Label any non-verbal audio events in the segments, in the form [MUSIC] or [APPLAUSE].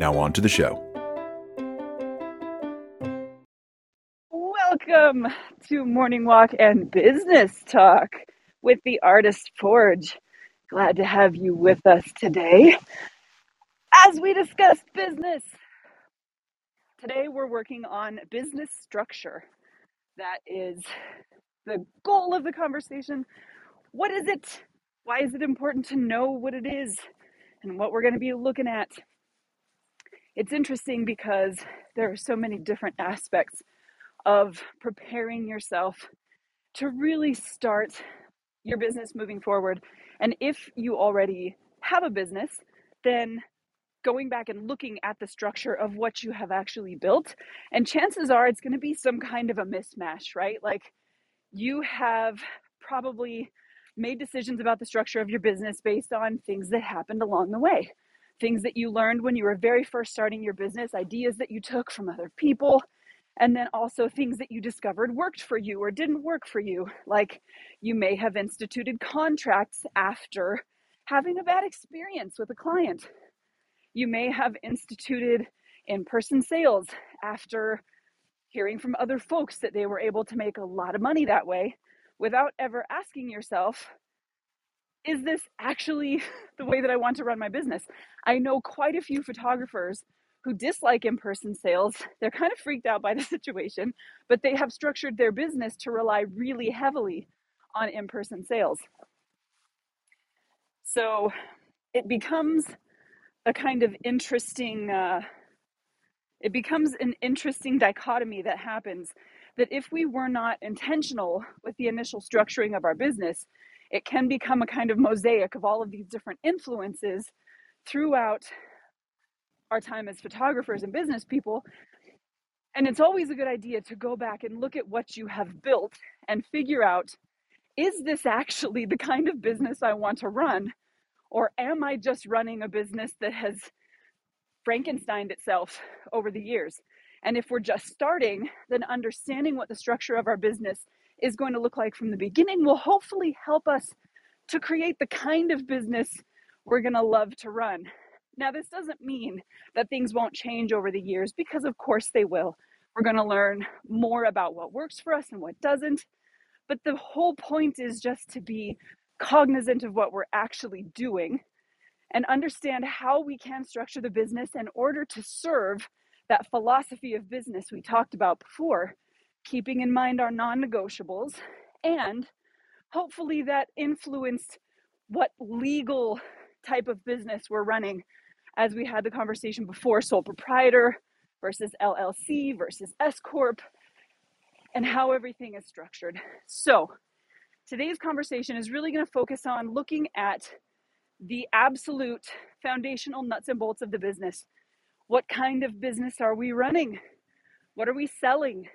Now, on to the show. Welcome to Morning Walk and Business Talk with the Artist Forge. Glad to have you with us today as we discuss business. Today, we're working on business structure. That is the goal of the conversation. What is it? Why is it important to know what it is and what we're going to be looking at it's interesting because there are so many different aspects of preparing yourself to really start your business moving forward. And if you already have a business, then going back and looking at the structure of what you have actually built, and chances are it's going to be some kind of a mismatch, right? Like you have probably made decisions about the structure of your business based on things that happened along the way things that you learned when you were very first starting your business, ideas that you took from other people, and then also things that you discovered worked for you or didn't work for you. Like you may have instituted contracts after having a bad experience with a client. You may have instituted in person sales after hearing from other folks that they were able to make a lot of money that way without ever asking yourself, is this actually [LAUGHS] the way that I want to run my business? I know quite a few photographers who dislike in person sales. [LAUGHS] They're kind of freaked out by the [LAUGHS] situation, but they have structured their business to rely really heavily on in person sales. So it becomes a kind of interesting, uh, it becomes an interesting dichotomy that happens that if we were not intentional with the initial structuring of our business, it can become a kind of mosaic of all of these different influences throughout our time as photographers and business people. And it's always a good idea to go back and look at what you have built and figure out is this actually the kind of business I want to run? Or am I just running a business that has Frankensteined itself over the years? And if we're just starting, then understanding what the structure of our business is going to look like from the beginning will hopefully help us to create the kind of business we're going to love to run. Now, this doesn't mean that things won't change over the years because, of course, they will. We're going to learn more about what works for us and what doesn't. But the whole point is just to be cognizant of what we're actually doing and understand how we can structure the business in order to serve that philosophy of business we talked about before keeping in mind our non negotiables, and hopefully that influenced what legal type of business we're running as we had the conversation before sole proprietor versus LLC versus S Corp, and how everything is structured. So, today's conversation is really going to focus on looking at the absolute foundational nuts and bolts of the business. What kind of business are we running? What are we selling?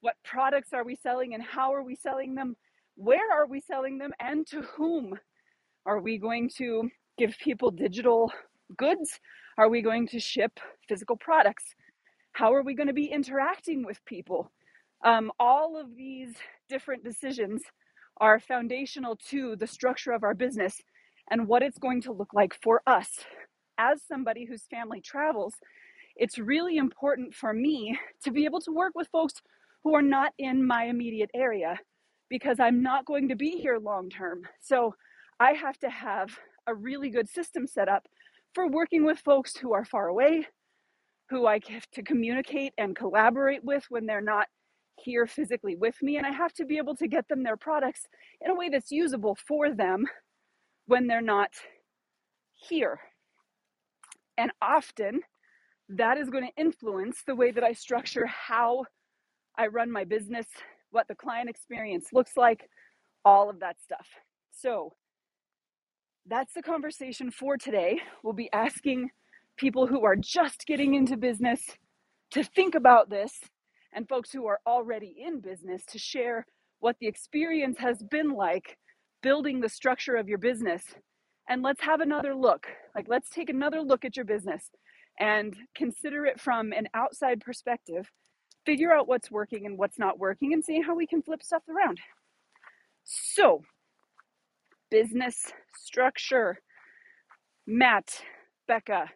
What products are we selling and how are we selling them? Where are we selling them and to whom? Are we going to give people digital goods? Are we going to ship physical products? How are we going to be interacting with people? Um, all of these different decisions are foundational to the structure of our business and what it's going to look like for us. As somebody whose family travels, it's really important for me to be able to work with folks who are not in my immediate area because I'm not going to be here long term. So I have to have a really good system set up for working with folks who are far away, who I have to communicate and collaborate with when they're not here physically with me. And I have to be able to get them their products in a way that's usable for them when they're not here. And often that is going to influence the way that I structure how I run my business, what the client experience looks like, all of that stuff. So that's the conversation for today. We'll be asking people who are just getting into business to think about this, and folks who are already in business to share what the experience has been like building the structure of your business. And let's have another look. Like, let's take another look at your business and consider it from an outside perspective, figure out what's working and what's not working, and see how we can flip stuff around. So, business structure. Matt, Bekka,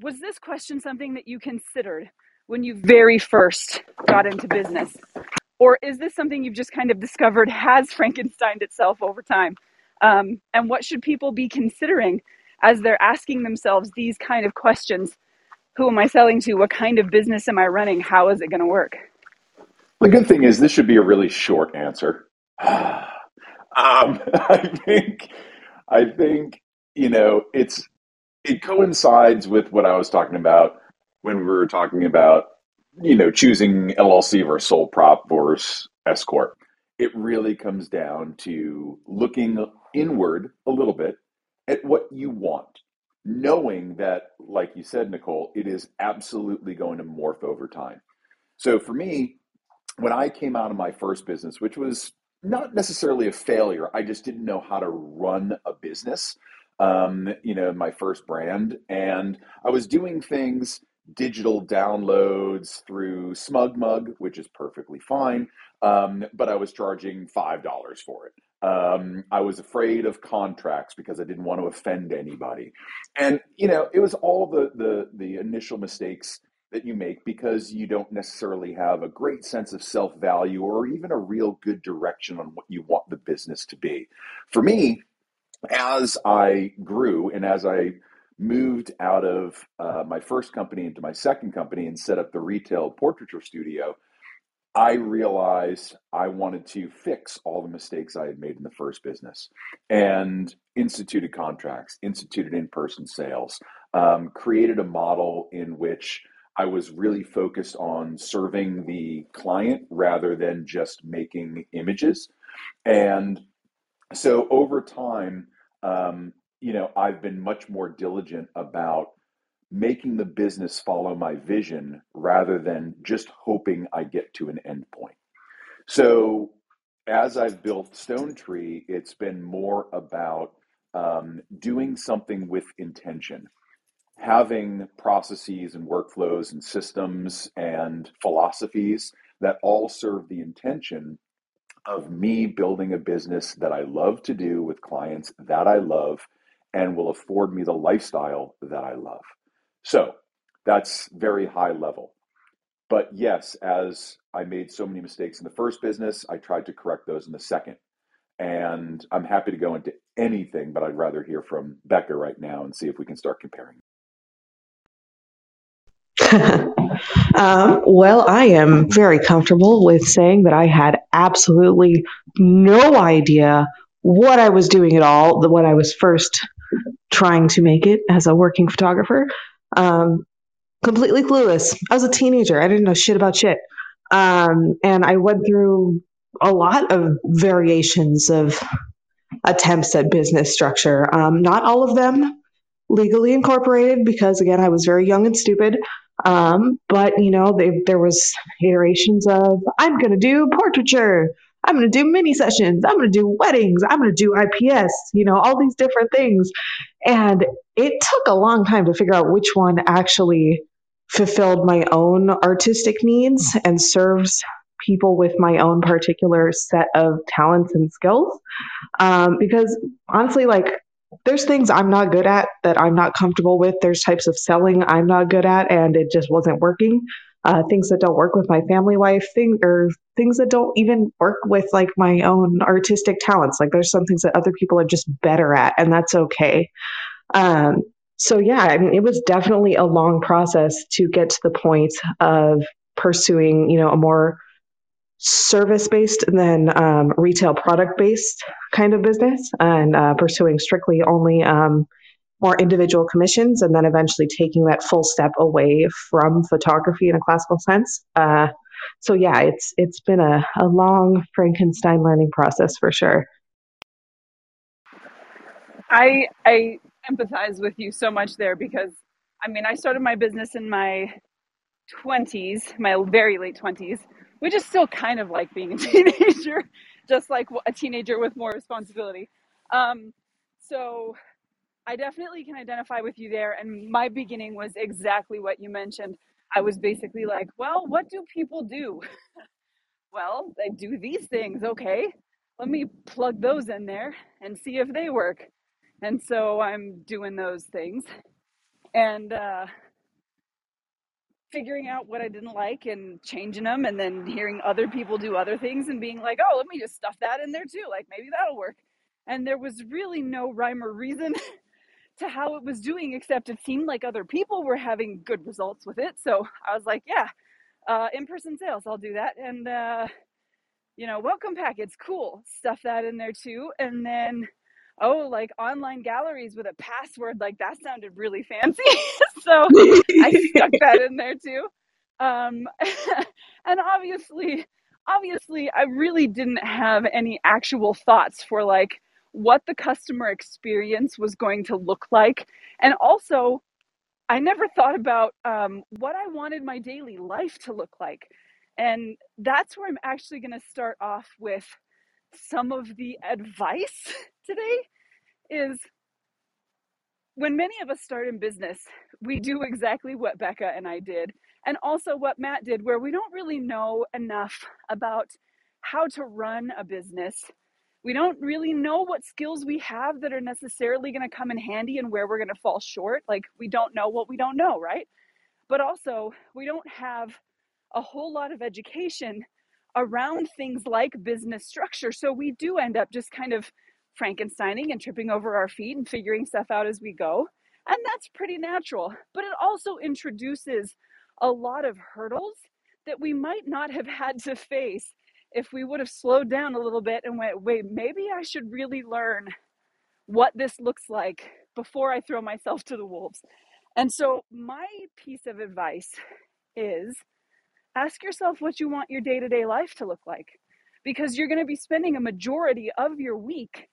was this question something that you considered when you very first got into business? Or is this something you've just kind of discovered has [LAUGHS] Frankensteined itself over time? Um, and what should people be considering as they're asking themselves these kind of questions? Who am I selling to? What kind of business am I running? How is it going to work? The good thing is, this should be a really short answer. [SIGHS] um, [LAUGHS] I think, I think, you know, it's it coincides with what I was talking about when we were talking about, you know, choosing LLC versus sole prop versus S corp. It really comes down to looking inward a little bit at what you want, knowing that, like you said, Nicole, it is absolutely going to morph over time. So for me, when I came out of my first business, which was not necessarily a failure, I just didn't know how to run a business um, you know, my first brand. And I was doing things, digital downloads through SmugMug, which is perfectly fine. Um, but I was charging $5 for it. Um, I was afraid of contracts because I didn't want to offend anybody. And, you know, it was all the, the, the initial mistakes that you make because you don't necessarily have a great sense of self value or even a real good direction on what you want the business to be. For me, as I grew and as I moved out of uh, my first company into my second company and set up the retail portraiture studio, I realized I wanted to fix all the mistakes I had made in the first business and instituted contracts, instituted in person sales, um, created a model in which I was really focused on serving the client rather than just making images. And so over time, um, you know, I've been much more diligent about making the business follow my vision rather than just hoping I get to an end point. So as I've built Stone Tree, it's been more about um, doing something with intention, having processes and workflows and systems and philosophies that all serve the intention of me building a business that I love to do with clients that I love and will afford me the lifestyle that I love. So that's very high level. But yes, as I made so many mistakes in the first business, I tried to correct those in the second. And I'm happy to go into anything, but I'd rather hear from Bekka right now and see if we can start comparing. [LAUGHS] um, well, I am very comfortable with saying that I had absolutely no idea what I was doing at all when I was first trying to make it as a working photographer. Um, completely clueless. I was a teenager. I didn't know shit about shit. Um, and I went through a lot of variations of attempts at business structure. Um, not all of them legally incorporated because, again, I was very young and stupid. Um, but you know, they, there was iterations of I'm going to do portraiture. I'm going to do mini sessions. I'm going to do weddings. I'm going to do IPS. You know, all these different things, and it took a long time to figure out which one actually fulfilled my own artistic needs and serves people with my own particular set of talents and skills. Um, because honestly, like there's things I'm not good at that I'm not comfortable with. There's types of selling I'm not good at, and it just wasn't working. Uh, things that don't work with my family life, thing or things that don't even work with like my own artistic talents. Like there's some things that other people are just better at, and that's okay. Um, so yeah, I mean, it was definitely a long process to get to the point of pursuing, you know, a more service based than um, retail product based kind of business and uh, pursuing strictly only um, more individual commissions and then eventually taking that full step away from photography in a classical sense. Uh, so yeah, it's it's been a, a long Frankenstein learning process for sure. I I empathize with you so much there because I mean, I started my business in my 20s, my very late 20s, which is still kind of like being a [LAUGHS] teenager, just like a teenager with more responsibility. Um, so I definitely can identify with you there. And my beginning was exactly what you mentioned. I was basically like, well, what do people do? [LAUGHS] Well, they do these things. Okay, let me plug those in there and see if they work. And so I'm doing those things and uh, figuring out what I didn't like and changing them, and then hearing other people do other things and being like, oh, let me just stuff that in there too. Like maybe that'll work. And there was really no rhyme or reason [LAUGHS] to how it was doing, except it seemed like other people were having good results with it. So I was like, yeah, uh, in person sales, I'll do that. And, uh, you know, welcome packets, cool. Stuff that in there too. And then, oh, like online galleries with a password, like that sounded really fancy. [LAUGHS] so I stuck [LAUGHS] that in there too. Um, [LAUGHS] and obviously, obviously, I really didn't have any actual thoughts for like what the customer experience was going to look like. And also, I never thought about um, what I wanted my daily life to look like. And that's where I'm actually going to start off with some of the advice [LAUGHS] today is when many of us start in business, we do exactly what Bekka and I did, and also what Matt did, where we don't really know enough about how to run a business. We don't really know what skills we have that are necessarily going to come in handy and where we're going to fall short. Like, we don't know what we don't know, right? But also, we don't have a whole lot of education around things like business structure. So we do end up just kind of Frankensteining and tripping over our feet and figuring stuff out as we go. And that's pretty natural. But it also introduces a lot of hurdles that we might not have had to face if we would have slowed down a little bit and went, wait, maybe I should really learn what this looks like before I throw myself to the wolves. And so, my piece of advice is ask yourself what you want your day to day life to look like because you're going to be spending a majority of your week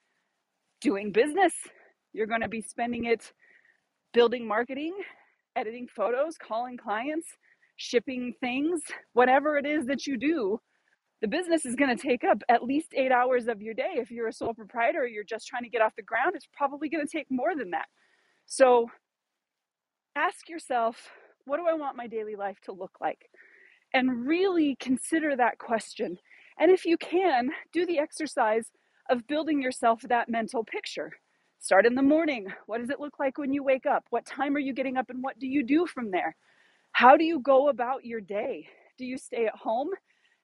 doing business. You're going to be spending it building marketing, editing photos, calling clients, shipping things, whatever it is that you do. The business is going to take up at least eight hours of your day. If you're a sole proprietor or you're just trying to get off the ground, it's probably going to take more than that. So ask yourself, what do I want my daily life to look like? and really consider that question. And if you can, do the exercise of building yourself that mental picture. Start in the morning. What does it look like when you wake up? What time are you getting up and what do you do from there? How do you go about your day? Do you stay at home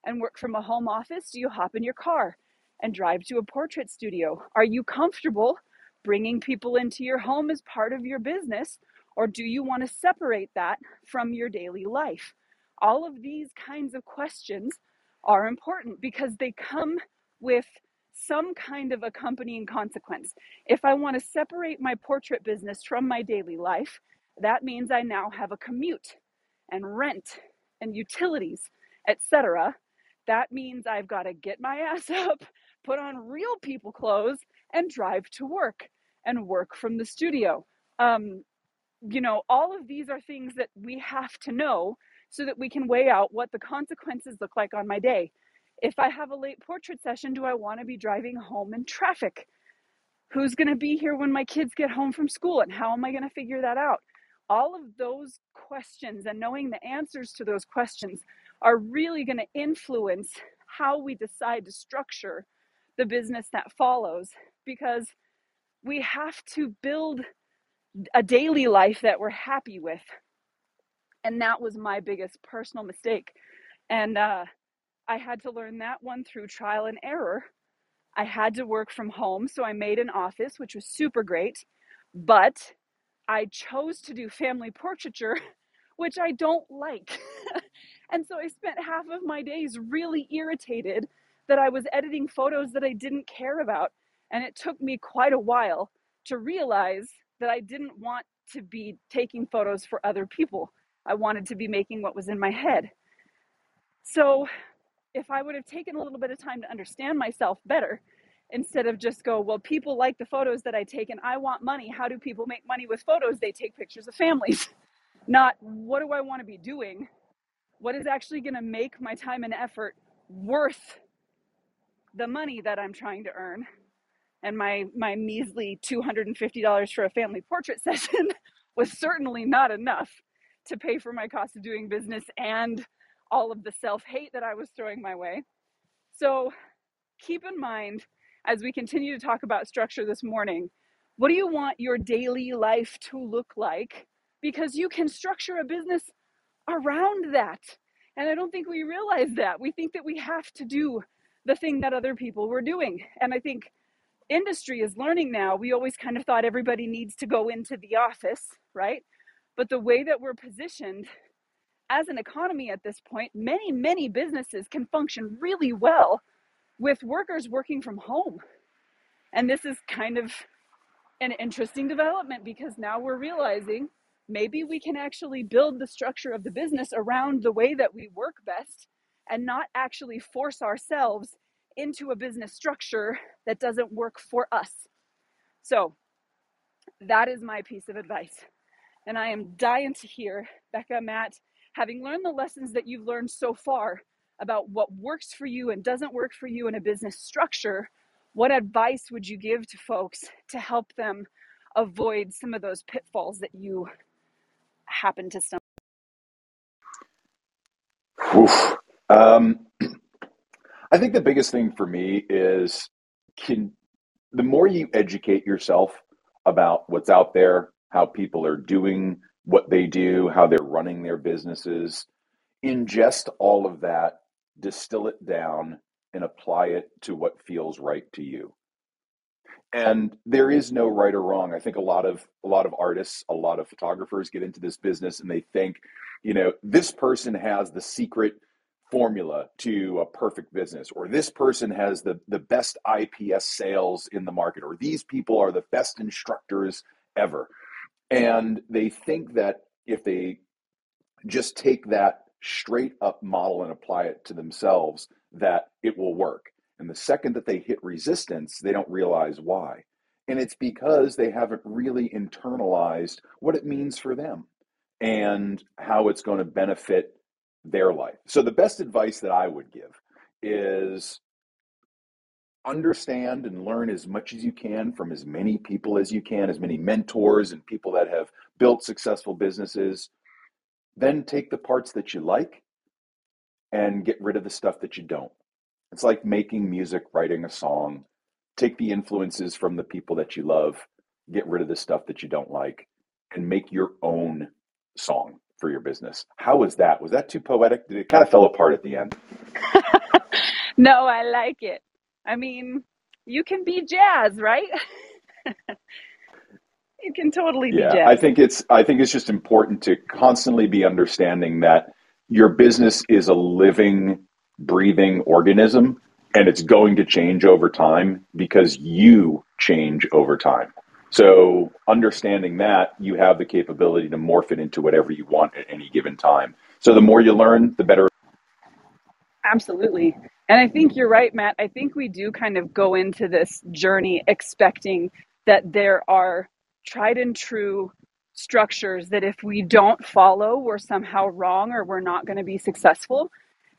and work from a home office? Do you hop in your car and drive to a portrait studio? Are you comfortable bringing people into your home as part of your business? Or do you want to separate that from your daily life? all of these kinds of questions are important because they come with some kind of accompanying consequence. If I want to separate my portrait business from my daily life, that means I now have a commute and rent and utilities, etc. That means I've got to get my [LAUGHS] ass up, put on real people clothes, and drive to work and work from the studio. Um, you know, all of these are things that we have to know so that we can weigh out what the consequences look like on my day. If I have a late portrait session, do I want to be driving home in traffic? Who's going to be here when my kids get home from school and how am I going to figure that out? All of those questions and knowing the answers to those questions are really going to influence how we decide to structure the business that follows because we have to build a daily life that we're happy with and that was my biggest personal mistake. And uh, I had to learn that one through trial and error. I had to work from home, so I made an office, which was super great. But I chose to do family portraiture, [LAUGHS] which I don't like. [LAUGHS] and so I spent half of my days really irritated that I was editing photos that I didn't care about. And it took me quite a while to realize that I didn't want to be taking photos for other people. I wanted to be making what was in my head. So, if I would have taken a little bit of time to understand myself better instead of just go, well, people like the photos that I take and I want money. How do people make money with photos? They take pictures of families. [LAUGHS] Not what do I want to be doing? What is actually going to make my time and effort worth the money that I'm trying to earn? And my my measly $250 for a family portrait [LAUGHS] session was certainly not enough to pay for my cost of doing business and all of the self-hate that I was throwing my way. So keep in mind as we continue to talk about structure this morning, what do you want your daily life to look like? Because you can structure a business around that. And I don't think we realize that. We think that we have to do the thing that other people were doing. And I think industry is learning now. We always kind of thought everybody needs to go into the office, right? But the way that we're positioned as an economy at this point, many, many businesses can function really well with workers working from home. And this is kind of an interesting development because now we're realizing maybe we can actually build the structure of the business around the way that we work best and not actually force ourselves into a business structure that doesn't work for us. So, that is my piece of advice. And I am dying to hear, Bekka, Matt, having learned the lessons that you've learned so far about what works for you and doesn't work for you in a business structure, what advice would you give to folks to help them avoid some of those pitfalls that you happen to stumble? Um, I think the biggest thing for me is can the more you educate yourself about what's out there, how people are doing what they do, how they're running their businesses, ingest all of that, distill it down, and apply it to what feels right to you. And there is no right or wrong. I think a lot of a lot of artists, a lot of photographers get into this business and they think, you know, this person has the secret formula to a perfect business or this person has the the best IPS sales in the market or these people are the best instructors ever. And they think that if they just take that straight up model and apply it to themselves, that it will work. And the second that they hit resistance, they don't realize why. And it's because they haven't really internalized what it means for them and how it's going to benefit their life. So, the best advice that I would give is understand and learn as much as you can from as many people as you can, as many mentors and people that have built successful businesses. Then take the parts that you like and get rid of the stuff that you don't. It's like making music, writing a song. Take the influences from the people that you love, get rid of the stuff that you don't like, and make your own song for your business. How was that? Was that too poetic? Did it kind of fell apart at the end? [LAUGHS] no, I like it. I mean, you can be jazz, right? [LAUGHS] you can totally be yeah, jazz. I think it's I think it's just important to constantly be understanding that your business is a living, breathing organism and it's going to change over time because you change over time. So, understanding that, you have the capability to morph it into whatever you want at any given time. So, the more you learn, the better. Absolutely. And I think you're right, Matt. I think we do kind of go into this journey expecting that there are tried and true structures that if we don't follow, we're somehow wrong or we're not going to be successful.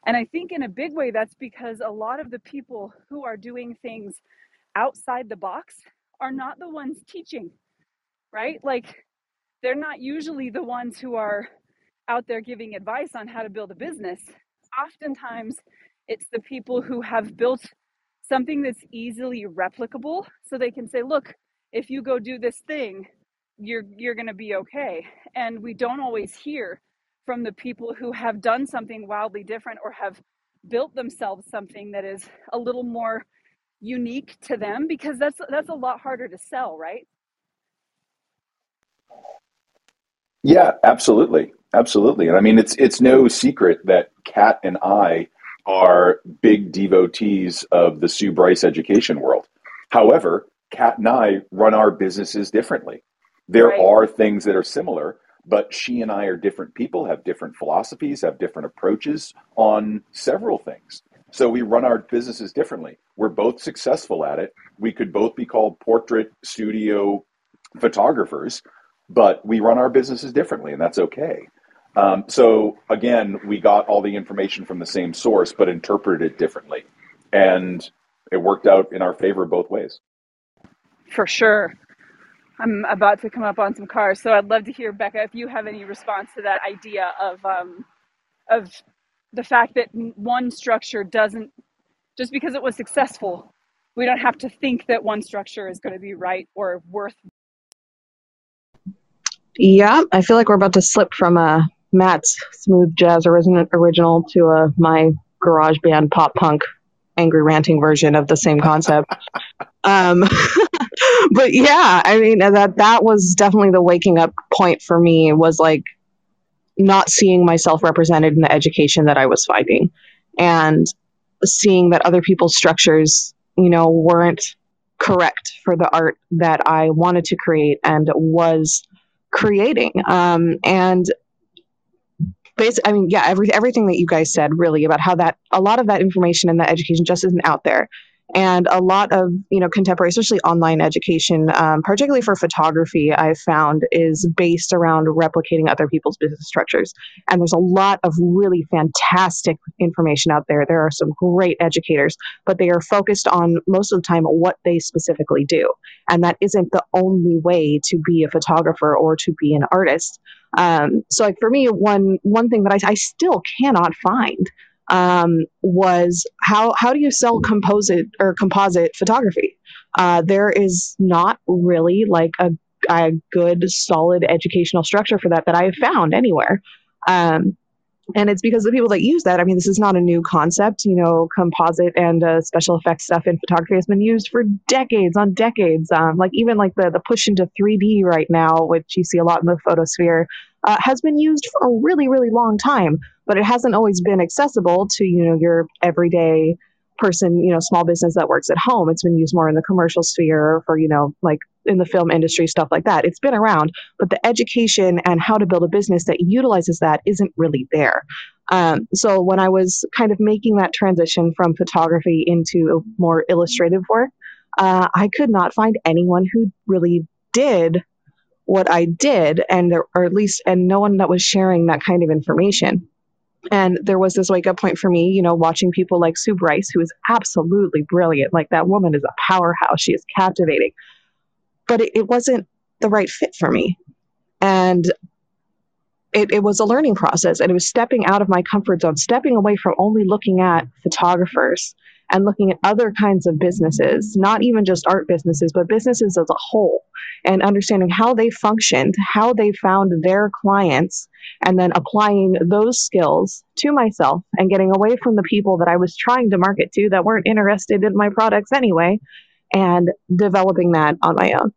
And I think in a big way, that's because a lot of the people who are doing things outside the box are not the ones teaching, right? Like they're not usually the ones who are out there giving advice on how to build a business. Oftentimes, it's the people who have built something that's easily replicable so they can say, look, if you go do this thing, you're you're going to be okay. And we don't always hear from the people who have done something wildly different or have built themselves something that is a little more unique to them because that's that's a lot harder to sell, right? Yeah, absolutely. Absolutely. And I mean it's it's no secret that Cat and I are big devotees of the Sue Bryce education world. However, Cat and I run our businesses differently. There right. are things that are similar, but she and I are different people, have different philosophies, have different approaches on several things. So we run our businesses differently. We're both successful at it. We could both be called portrait studio photographers, but we run our businesses differently, and that's okay. Um, so again, we got all the information from the same source, but interpreted it differently, and it worked out in our favor both ways. For sure. I'm about to come up on some cars, so I'd love to hear Bekka if you have any response to that idea of um, of the fact that one structure doesn't just because it was successful, we don't have to think that one structure is going to be right or worth. Yeah, I feel like we're about to slip from a Matt's smooth jazz original to a my garage band pop punk angry ranting version of the same concept. [LAUGHS] um, [LAUGHS] but yeah, I mean that that was definitely the waking up point for me was like not seeing myself represented in the education that I was finding and seeing that other people's structures, you know, weren't correct for the art that I wanted to create and was creating. Um, and basically, I mean, yeah, every, everything that you guys said really about how that a lot of that information and that education just isn't out there and a lot of you know contemporary especially online education um, particularly for photography i've found is based around replicating other people's business structures. And there's a lot of really fantastic information out there. There are some great educators but they are focused on most of the time what they specifically do. And that isn't the only way to be a photographer or to be an artist. Um, so like for me one one thing that I, I still cannot find um, was how how do you sell composite or composite photography? Uh, there is not really like a, a good solid educational structure for that that I have found anywhere. Um, and it's because the people that use that i mean this is not a new concept you know composite and uh, special effects stuff in photography has been used for decades on decades um, like even like the the push into 3d right now which you see a lot in the photosphere uh, has been used for a really really long time but it hasn't always been accessible to you know your everyday person you know small business that works at home. It's been used more in the commercial sphere for you know like in the film industry stuff like that. It's been around but the education and how to build a business that utilizes that isn't really there. Um, so when i was kind of making that transition from photography into more illustrative work uh, i could not find anyone who really did what i did and there, or at least and no one that was sharing that kind of information and there was this wake up point for me, you know, watching people like Sue Bryce, who is absolutely brilliant. Like that woman is a powerhouse. She is captivating. But it, it wasn't the right fit for me. And it, it was a learning process and it was stepping out of my comfort zone, stepping away from only looking at photographers and looking at other kinds of businesses, not even just art businesses, but businesses as a whole, and understanding how they functioned, how they found their clients, and then applying those skills to myself and getting away from the people that I was trying to market to that weren't interested in my products anyway, and developing that on my own.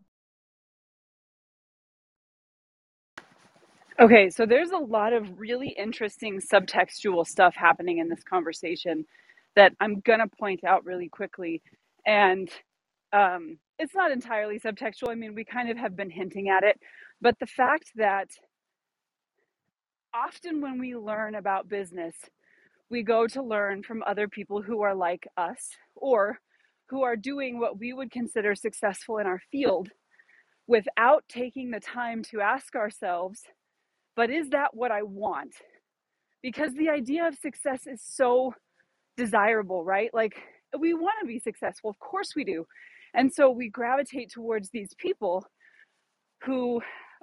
Okay, so there's a lot of really interesting subtextual stuff happening in this conversation that I'm going to point out really quickly. And um, it's not entirely subtextual. I mean, we kind of have been hinting at it. But the fact that often when we learn about business, we go to learn from other people who are like us or who are doing what we would consider successful in our field without taking the time to ask ourselves, but is that what I want? Because the idea of success is so desirable, right? Like we want to be successful. Of course we do. And so we gravitate towards these people who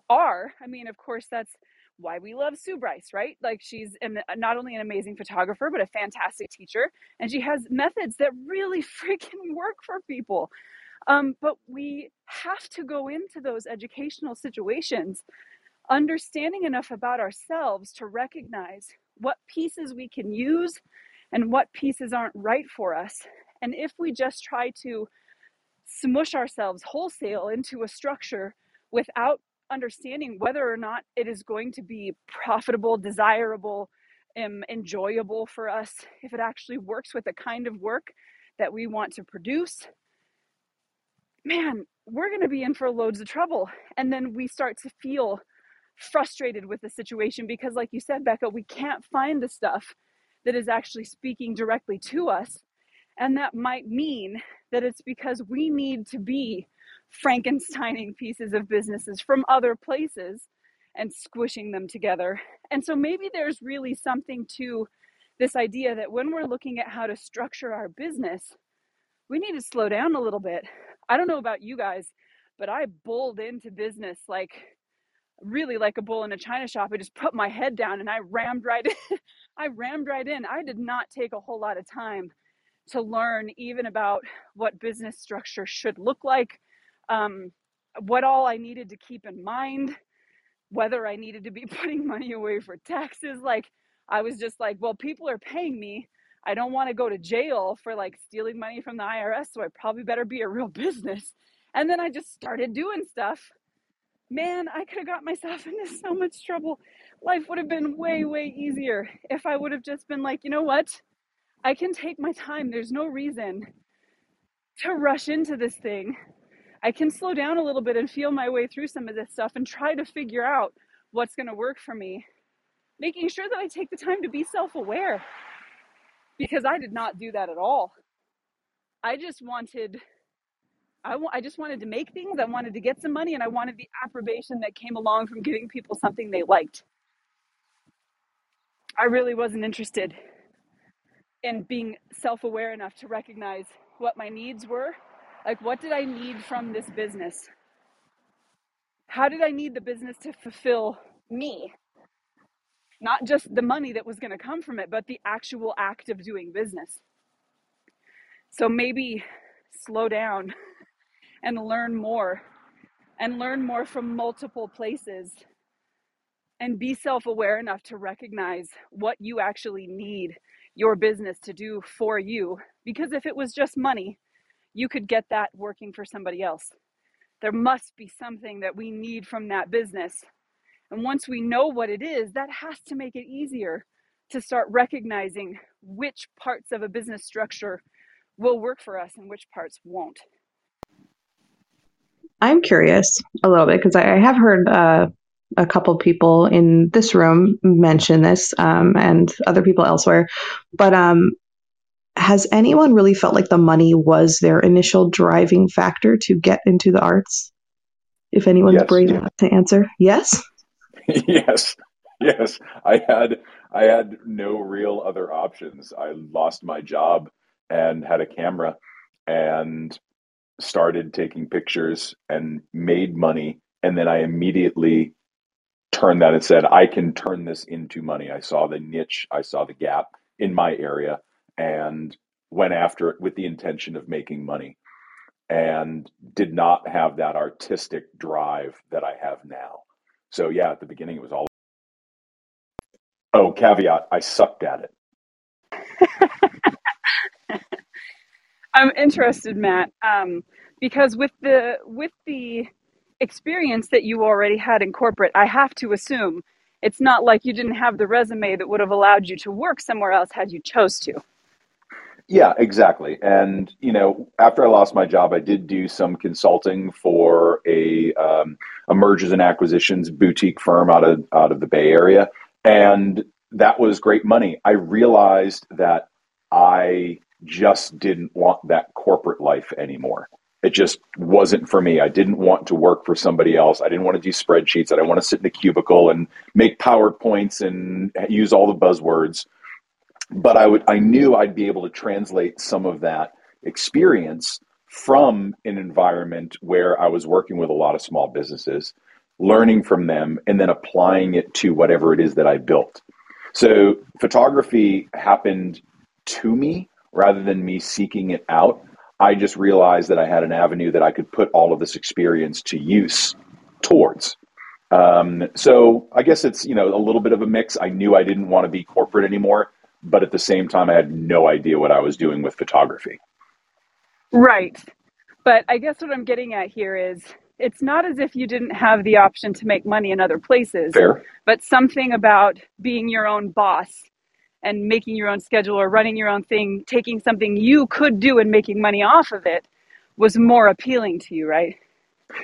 are, I mean, of course, that's why we love Sue Bryce, right? Like she's an, not only an amazing photographer, but a fantastic teacher. And she has methods that really [LAUGHS] freaking work for people. Um, but we have to go into those educational situations understanding enough about ourselves to recognize what pieces we can use and what pieces aren't right for us. And if we just try to smush ourselves wholesale into a structure without understanding whether or not it is going to be profitable, desirable, um, enjoyable for us, if it actually works with the kind of work that we want to produce, man, we're going to be in for loads of trouble. And then we start to feel frustrated with the situation because, like you said, Bekka, we can't find the stuff that is actually speaking directly to us. And that might mean that it's because we need to be Frankensteining pieces of businesses from other places and squishing them together. And so maybe there's really something to this idea that when we're looking at how to structure our business, we need to slow down a little bit. I don't know about you guys, but I bulled into business like really like a bull in a china shop. I just put my head down and I rammed right [LAUGHS] in. I rammed right in. I did not take a whole lot of time to learn even about what business structure should look like, um, what all I needed to keep in mind, whether I needed to be [LAUGHS] putting money away for taxes. Like, I was just like, well, people are paying me. I don't want to go to jail for like stealing money from the IRS, so I probably better be a real [LAUGHS] business. And then I just started doing stuff. Man, I could have got myself [LAUGHS] into so much trouble. Life would have been way, way easier if I would have just been like, you know what? I can take my time. There's no reason to rush into this thing. I can slow down a little bit and feel my way through some of this stuff and try to figure out what's going to work for me. Making sure that I take the time to be self aware because I did not do that at all. I just wanted. I, I just wanted to make things. I wanted to get some money, and I wanted the approbation that came along from giving people something they liked. I really wasn't interested in being self aware enough to recognize what my needs were. Like, what did I need from this business? How did I need the business to fulfill me? Not just the money that was going to come from it, but the actual act of doing business. So maybe slow down [LAUGHS] and learn more and learn more from multiple places and be self aware enough to recognize what you actually need your business to do for you. Because if it was just money, you could get that working for somebody else. There must be something that we need from that business. And once we know what it is, that has to make it easier to start recognizing which parts of a business structure will work for us and which parts won't. I'm curious a little bit because I, have heard uh, a couple people in this room mention this um, and other people elsewhere. But um, has anyone really felt like the money was their initial driving factor to get into the arts? If anyone's yes. brave enough to answer, yes. [LAUGHS] yes, yes. I had I had no real other options. I lost my job and had a camera and started taking pictures and made money and then I immediately turned that and said, I can turn this into money. I saw the niche, I saw the gap in my area, and went after it with the intention of making money and did not have that artistic drive that I have now. So, yeah, at the beginning, it was all. Oh, caveat I sucked at it. [LAUGHS] I'm interested, Matt, um, because with the with the experience that you already had in corporate, I have to assume it's not like you didn't have the resume that would have allowed you to work somewhere else had you chose to. Yeah, exactly. And you know, after I lost my job, I did do some consulting for a um, a mergers and acquisitions boutique firm out of out of the Bay Area, and that was great money. I realized that I just didn't want that corporate life anymore it just wasn't for me. I didn't want to work for somebody else. I didn't want to do spreadsheets. I didn't want to sit in a cubicle and make PowerPoints and use all the buzzwords. But I would I knew I'd be able to translate some of that experience from an environment where I was working with a lot of small businesses, learning from them and then applying it to whatever it is that I built. So photography happened to me rather than me seeking it out I just realized that I had an avenue that I could put all of this experience to use towards. Um, so I guess it's you know a little bit of a mix. I knew I didn't want to be corporate anymore, but at the same time, I had no idea what I was doing with photography. Right, but I guess what I'm getting at here is it's not as if you didn't have the option to make money in other places. Fair. But something about being your own boss and making your own schedule or running your own thing, taking something you could do and making money off of it was more appealing to you, right?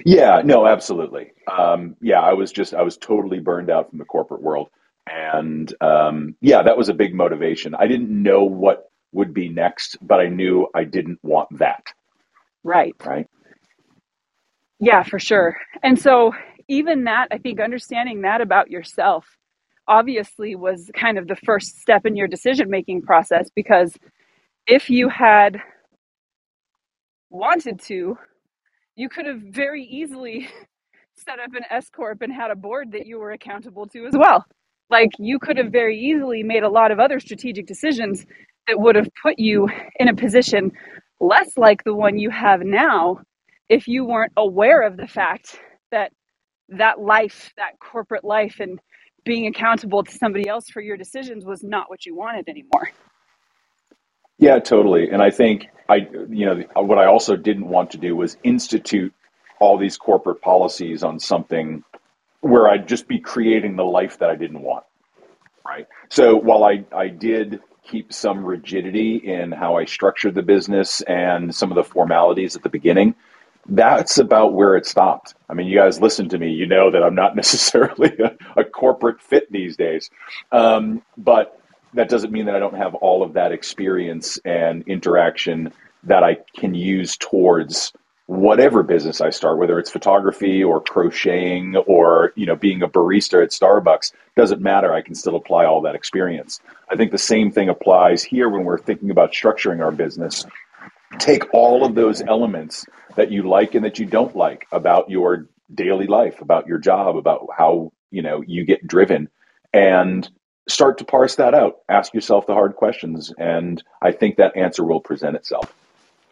Yeah, no, absolutely. Um, yeah, I was just, I was totally burned out from the corporate world And um, yeah, that was a big motivation. I didn't know what would be next, but I knew I didn't want that. Right. Right. Yeah, for sure. And so, even that, I think understanding that about yourself obviously was kind of the first step in your decision making process because if you had wanted to, you could have very easily [LAUGHS] set up an S corp and had a board that you were accountable to as well. Like you could have very easily made a lot of other strategic decisions that would have put you in a position less like the one you have now if you weren't aware of the fact that that life, that corporate life and being accountable to somebody else for your decisions was not what you wanted anymore. Yeah, totally. And I think I, you know, what I also didn't want to do was institute all these corporate policies on something where I'd just be creating the life that I didn't want. Right. So while I, I did keep some rigidity in how I structured the business and some of the formalities at the beginning, that's about where it stopped. I mean, you guys listen to me, you know that I'm not [LAUGHS] necessarily a, a corporate fit these days. Um, but that doesn't mean that I don't have all of that experience and interaction that I can use towards whatever business I start, whether it's photography or crocheting or you know being a barista at Starbucks, doesn't matter. I can still apply all that experience. I think the same thing applies here when we're thinking about structuring our business. Take all of those elements that you like and that you don't like about your daily life, about your job, about how you know you get driven, and start to parse that out. Ask yourself the hard questions, and I think that answer will present itself.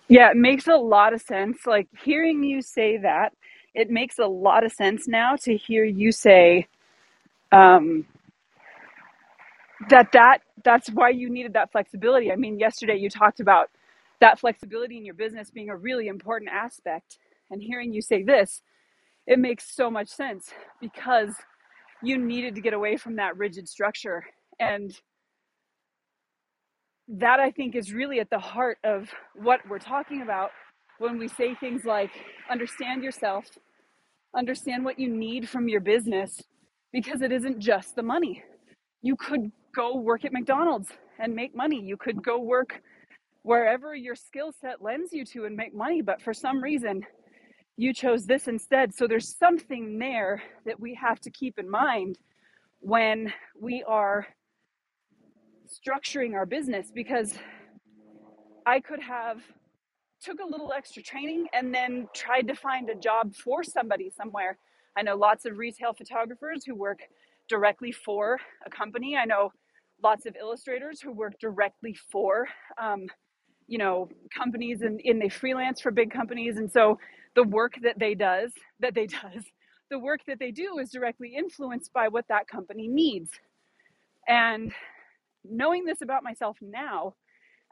Yeah, it makes a lot of sense. Like hearing you say that, it makes a lot of sense now to hear you say um, that that that's why you needed that flexibility. I mean, yesterday you talked about that flexibility in your business being a really important aspect, and hearing you say this, it makes so much sense because you needed to get away from that rigid structure and that I think is really at the heart of what we're talking about when we say things like understand yourself, understand what you need from your business, because it isn't just the money. You could go work at McDonald's and make money. You could go work wherever your skill set lends you to and make money, but for some reason, you chose this instead. So there's something there that we have to keep in mind when we are structuring our business because I could have took a little extra training and then tried to find a job for somebody somewhere. I know lots of retail photographers who work directly for a company. I know lots of illustrators who work directly for, um, you know, companies and, and they freelance for big companies. And so the work that they does, that they [LAUGHS] does, the work that they do is directly influenced by what that company needs. And knowing this about myself now,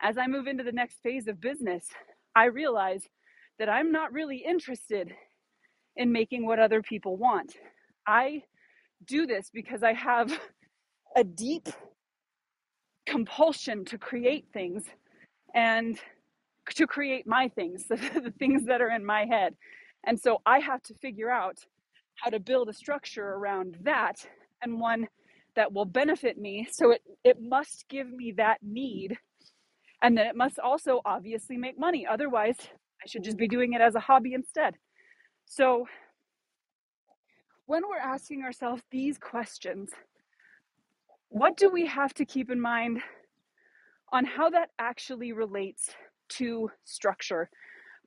as I move into the next phase of business, I realize that I'm not really interested in making what other people want. I do this because I have [LAUGHS] a deep compulsion to create things and to create my things, [LAUGHS] the, things that are in my head. And so I have to figure out how to build a structure around that and one that will benefit me. So it, it must give me that need. And then it must also obviously make money. Otherwise, I should just be doing it as a hobby instead. So when we're asking ourselves these questions, what do we have to keep in mind on how that actually relates to structure?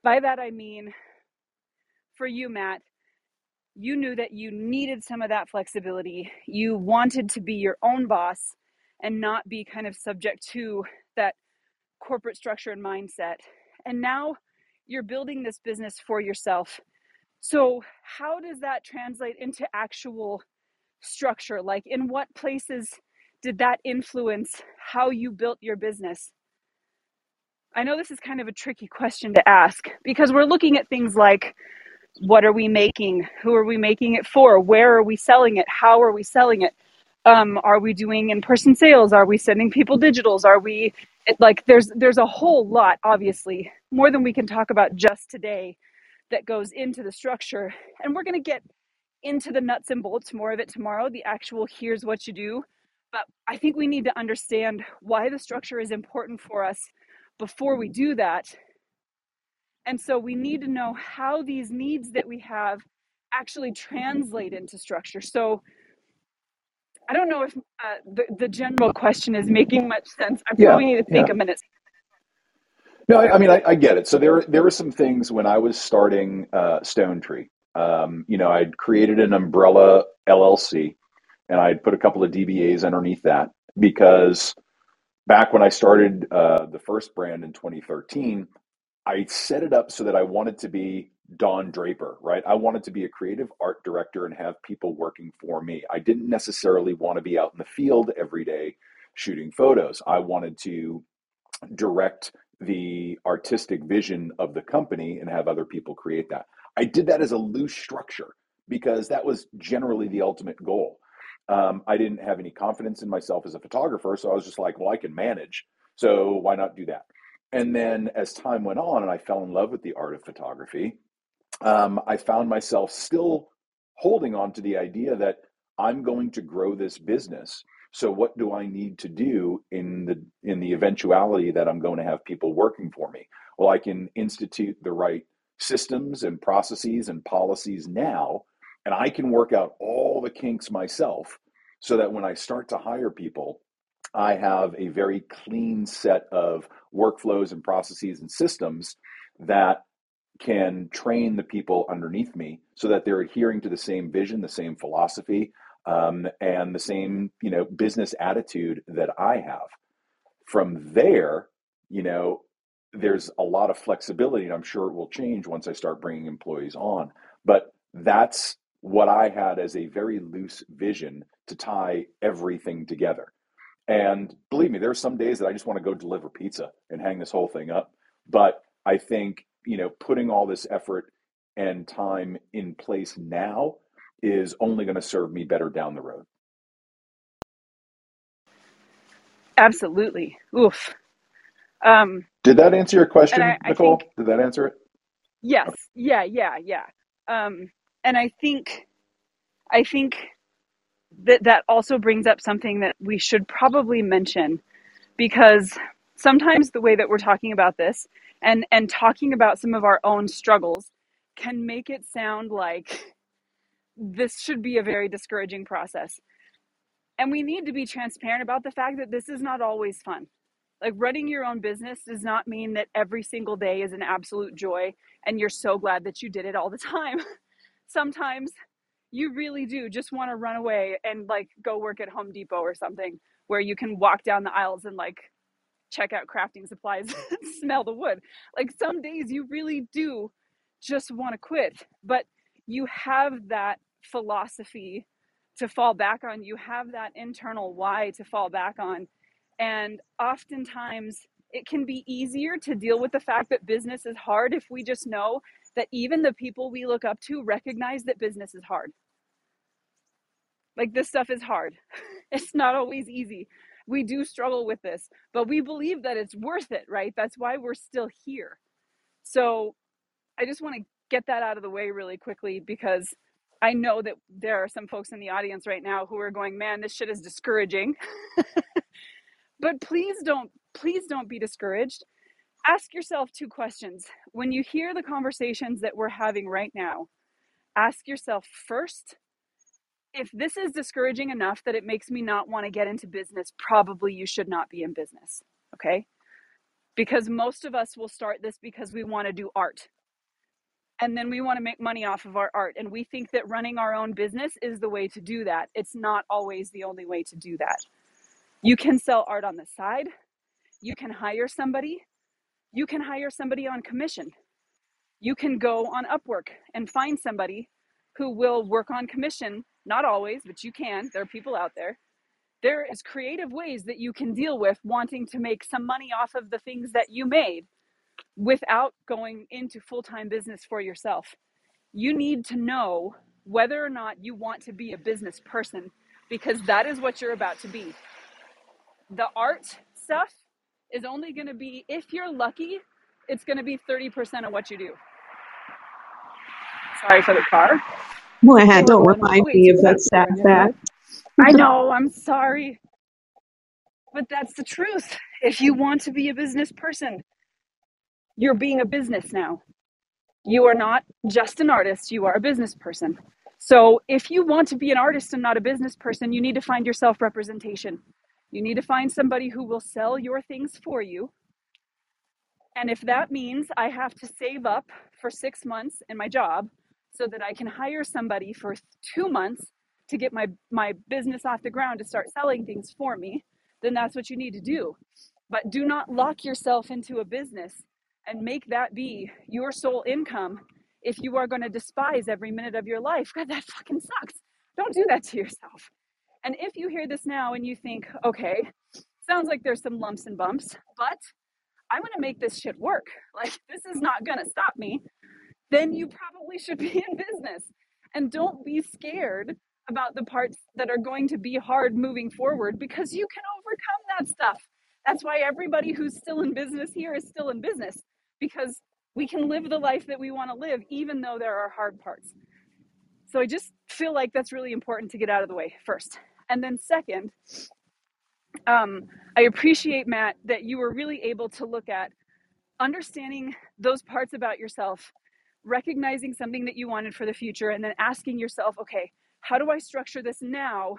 By that I mean, for you, Matt, you knew that you needed some of that flexibility. You wanted to be your own boss and not be kind of subject to that corporate structure and mindset. And now you're building this business for yourself. So, how does that translate into actual structure? Like, in what places did that influence how you built your business? I know this is kind of a tricky question to ask because we're looking at things like what are we making? Who are we making it for? Where are we selling it? How are we selling it? Um, are we doing in-person sales? Are we sending people digitals? Are we like there's there's a whole lot obviously more than we can talk about just today that goes into the structure. And we're going to get into the nuts and bolts more of it tomorrow. The actual here's what you do But I think we need to understand why the structure is important for us before we do that. And so we need to know how these needs that we have actually translate into structure. So I don't know if uh, the, the general question is making much sense. I Yeah, probably need to yeah. think a minute. No, I, I mean I, I get it. So there there were some things when I was starting uh, Stone Tree. Um, you know, I'd created an umbrella LLC, and I'd put a couple of DBAs underneath that because back when I started uh, the first brand in 2013, I set it up so that I wanted to be Don Draper, right? I wanted to be a creative art director and have people working for me. I didn't necessarily want to be out in the field every day shooting photos. I wanted to direct the artistic vision of the company and have other people create that. I did that as a loose structure because that was generally the ultimate goal. Um, I didn't have any confidence in myself as a photographer, so I was just like, well, I can manage, so why not do that? And then as time went on and I fell in love with the art of photography, um, I found myself still holding on to the idea that I'm going to grow this business. So what do I need to do in the in the eventuality that I'm going to have people working for me? Well, I can institute the right systems and processes and policies now, and I can work out all the kinks myself so that when I start to hire people, I have a very clean set of workflows and processes and systems that can train the people underneath me so that they're adhering to the same vision, the same philosophy, um, and the same you know business attitude that I have. From there, you know, there's a lot of flexibility, and I'm sure it will change once I start bringing employees on. But that's what I had as a very loose vision to tie everything together. And believe me, there are some days that I just want to go deliver pizza and hang this whole thing up. But I think, you know, putting all this effort and time in place now is only going to serve me better down the road. Absolutely. Oof. Um, Did that answer your and I, question, I Nicole? think Did that answer it? yes, yeah, yeah, yeah. Um, and I think I think that that also brings up something that we should probably mention because sometimes the way that we're talking about this and and talking about some of our own struggles can make it sound like this should be a very discouraging process. And we need to be transparent about the fact that this is not always fun. Like running your own business does not mean that every single day is an absolute joy and you're so glad that you did it all the time. [LAUGHS] Sometimes you really do just want to run away and like go work at Home Depot or something where you can walk down the aisles and like check out crafting supplies [LAUGHS] and smell the wood. Like some days you really do just want to quit, but you have that philosophy to fall back on. You have that internal why to fall back on. And oftentimes it can be easier to deal with the fact that business is hard if we just know that even the people we look up to recognize that business is hard. Like this stuff is hard. [LAUGHS] It's not always easy. We do struggle with this, but we believe that it's worth it, right? That's why we're still here. So I just want to get that out of the way really quickly because I know that there are some folks in the audience right now who are going, man, this shit is discouraging. [LAUGHS] but please don't, please don't be discouraged. Ask yourself two questions. When you hear the conversations that we're having right now, ask yourself first, if this is discouraging enough that it makes me not want to get into business, probably you should not be in business. Okay. Because most of us will start this because we want to do art and then we want to make money off of our art. And we think that running our own business is the way to do that. It's not always the only way to do that. You can sell art on the side, you can hire somebody, you can hire somebody on commission. You can go on Upwork and find somebody who will work on commission. Not always, but you can. There are people out there. There is creative ways that you can deal with wanting to make some money off of the things that you made without going into full-time business for yourself. You need to know whether or not you want to be a business person because that is what you're about to be. The art stuff is only going to be if you're lucky, it's going to be 30% of what you do. Sorry for the car. Well, They were don't remind me of that fast sad fact. I know, I'm sorry. But that's the truth. If you want to be a business person, you're being a business now. You are not just an artist, you are a business person. So if you want to be an artist and not a business person, you need to find your self representation. You need to find somebody who will sell your things for you. And if that means I have to save up for six months in my job so that I can hire somebody for two months to get my, my business off the ground to start selling things for me, then that's what you need to do. But do not lock yourself into a business and make that be your sole income if you are going to despise every minute of your life. God, that fucking sucks. Don't do that to yourself. And if you hear this now and you think, okay, sounds like there's some lumps and bumps, but I'm going to make this shit work. Like, this is not going to stop me. Then you probably should be in business. And don't be scared about the parts that are going to be hard moving forward because you can overcome that stuff. That's why everybody who's still in business here is still in business because we can live the life that we want to live even though there are hard parts. So I just feel like that's really important to get out of the way first. And then, second, um, I appreciate, Matt, that you were really able to look at understanding those parts about yourself, recognizing something that you wanted for the future, and then asking yourself, okay, how do I structure this now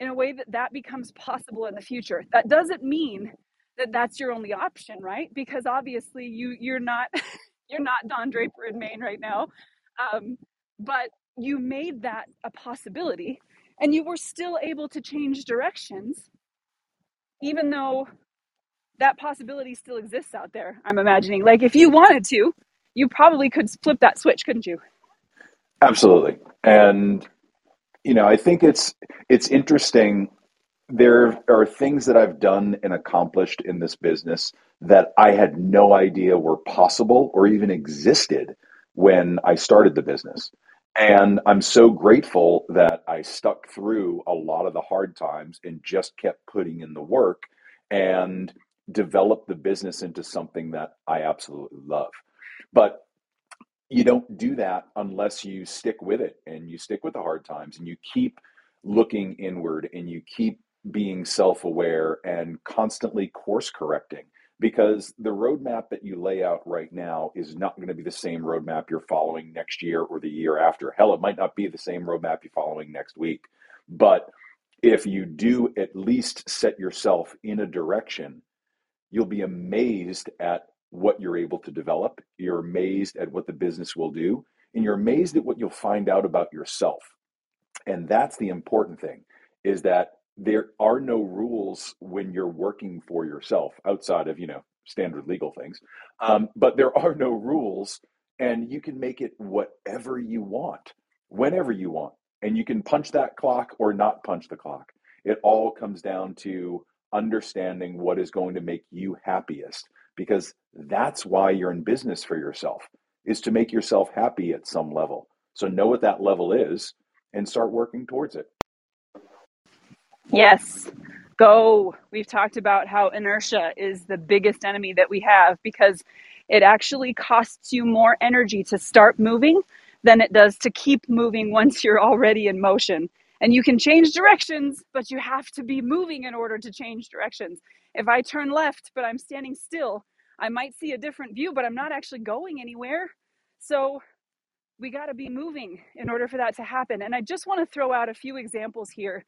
in a way that that becomes possible in the future? That doesn't mean that that's your only option, right? Because obviously you you're not [LAUGHS] you're not Don Draper in Maine right now, um, but you made that a possibility, and you were still able to change directions, even though that possibility still exists out there. I'm imagining, like if you wanted to, you probably could flip that switch, couldn't you? Absolutely. And you know, I think it's it's interesting there are things that I've done and accomplished in this business that I had no idea were possible or even existed when I started the business. And I'm so grateful that I stuck through a lot of the hard times and just kept putting in the work and developed the business into something that I absolutely love. But you don't do that unless you stick with it and you stick with the hard times and you keep looking inward and you keep being self aware and constantly course correcting because the roadmap that you lay out right now is not going to be the same roadmap you're following next year or the year after. Hell, it might not be the same roadmap you're following next week. But if you do at least set yourself in a direction, you'll be amazed at what you're able to develop. You're amazed at what the business will do, and you're amazed at what you'll find out about yourself. And that's the important thing is that there are no rules when you're working for yourself outside of, you know, standard legal things. Um, but there are no rules and you can make it whatever you want, whenever you want. And you can punch that clock or not punch the clock. It all comes down to understanding what is going to make you happiest because that's why you're in business for yourself is to make yourself happy at some level. So know what that level is and start working towards it. Yes, go. We've talked about how inertia is the biggest enemy that we have because it actually costs you more energy to start moving than it does to keep moving once you're already in motion. And you can change directions, but you have to be moving in order to change directions. If I turn left, but I'm standing still, I might see a different view, but I'm not actually going anywhere. So we got to be moving in order for that to happen. And I just want to throw out a few examples here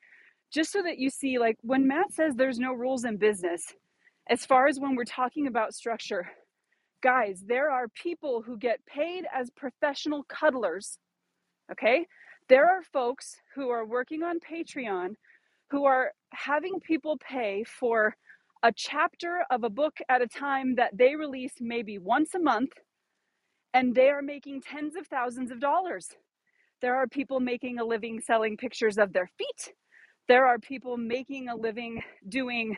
just so that you see like when Matt says there's no rules in business, as far as when we're talking about structure, guys, there are people who get paid as professional cuddlers, okay? There are folks who are working on Patreon who are having people pay for a chapter of a book at a time that they release maybe once a month, and they are making tens of thousands of dollars. There are people making a living selling pictures of their feet there are people making a living doing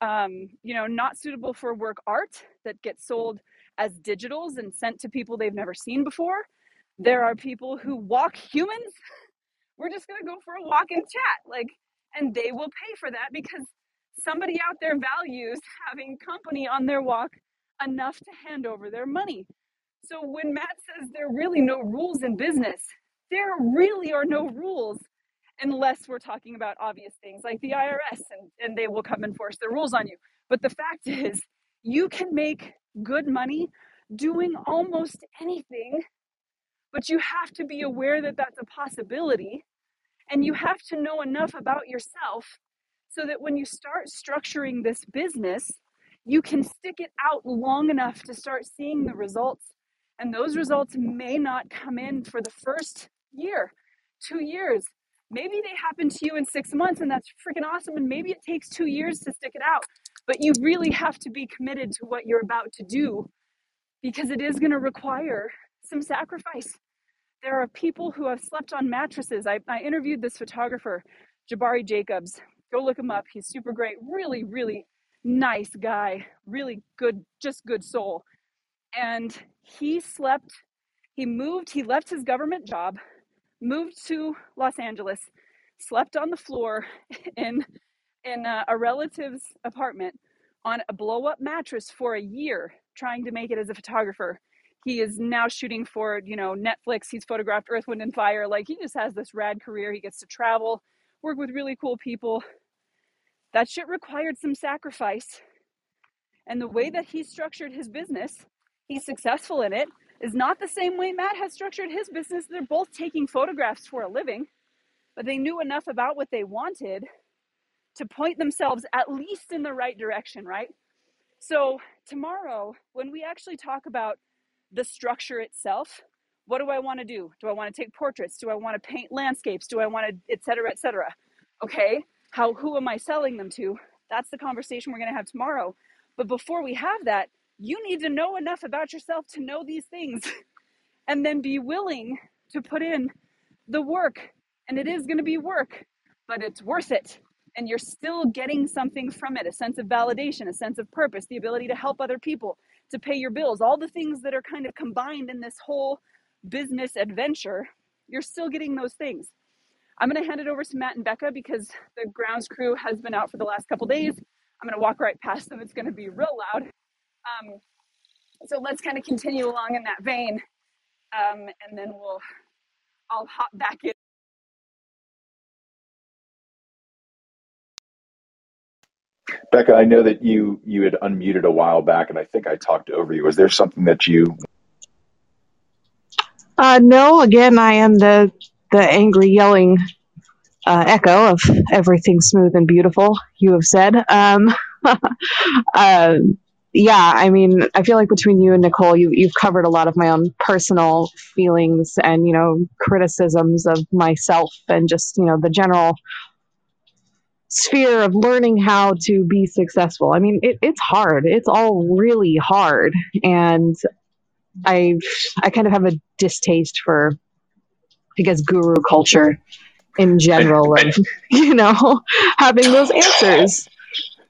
um, you know not suitable for work art that gets sold as digitals and sent to people they've never seen before. There are people who walk humans. [LAUGHS] We're just going to go for a walk and chat like and they will pay for that because somebody out there values having company on their walk enough to hand over their money. So when matt says there are really no rules in business there really are no rules unless we're talking about obvious things like the IRS and, and they will come enforce their rules on you. But the fact [LAUGHS] is, you can make good money doing almost anything, but you have to be aware that that's a possibility and you have to know enough about yourself so that when you start structuring this business, you can stick it out long enough to start seeing the results. And those results may not come in for the first year, two years. Maybe they happen to you in six months, and that's freaking awesome. And maybe it takes two years to stick it out. But you really have to be committed to what you're about to do because it is going to require some sacrifice. There are people who have slept on mattresses. I, I interviewed this photographer, Jabari Jacobs. Go look him up. He's super great. Really, really nice guy. Really good, just good soul. And he slept, he moved, he left his government job, moved to Los Angeles, slept on the floor [LAUGHS] in in a, a relative's apartment on a blow up mattress for a year trying to make it as a photographer. He is now shooting for you know netflix. He's photographed earth wind and fire. Like he just has this rad career. He gets to travel work with really cool people. That shit required some sacrifice. And the way that he structured his business he's successful in it is not the same way matt has structured his business. They're both taking photographs for a living but they knew enough about what they wanted to point themselves at least in the right direction right? So tomorrow when we actually talk about the structure itself what do i want to do? Do i want to take portraits? Do i want to paint landscapes? Do i want to et cetera et cetera? Okay how who am i selling them to? That's the conversation we're going to have tomorrow. But before we have that you need to know enough about yourself to know these things [LAUGHS] and then be willing to put in the work and it is going to be work but it's worth it and you're still getting something from it a sense of validation a sense of purpose the ability to help other people to pay your bills, all the things that are kind of combined in this whole business adventure, you're still getting those things. I'm going to hand it over to Matt and Bekka because the grounds crew has been out for the last couple days. I'm going to walk right past them. It's going to be real loud. Um, so let's kind of continue along in that vein, um, and then we'll I'll hop back in. Bekka, I know that you you had unmuted a while back, and I think I talked over you. Was there something that you? Uh, no, again, I am the the angry yelling uh, echo of everything smooth and beautiful you have said. Um, [LAUGHS] uh, yeah, I mean, I feel like between you and Nicole, you, you've covered a lot of my own personal feelings and you know criticisms of myself and just you know the general sphere of learning how to be successful. I mean, it, it's hard. It's all really hard, and I I kind of have a distaste for, I guess, guru culture in general, and [LAUGHS] you know, having those answers.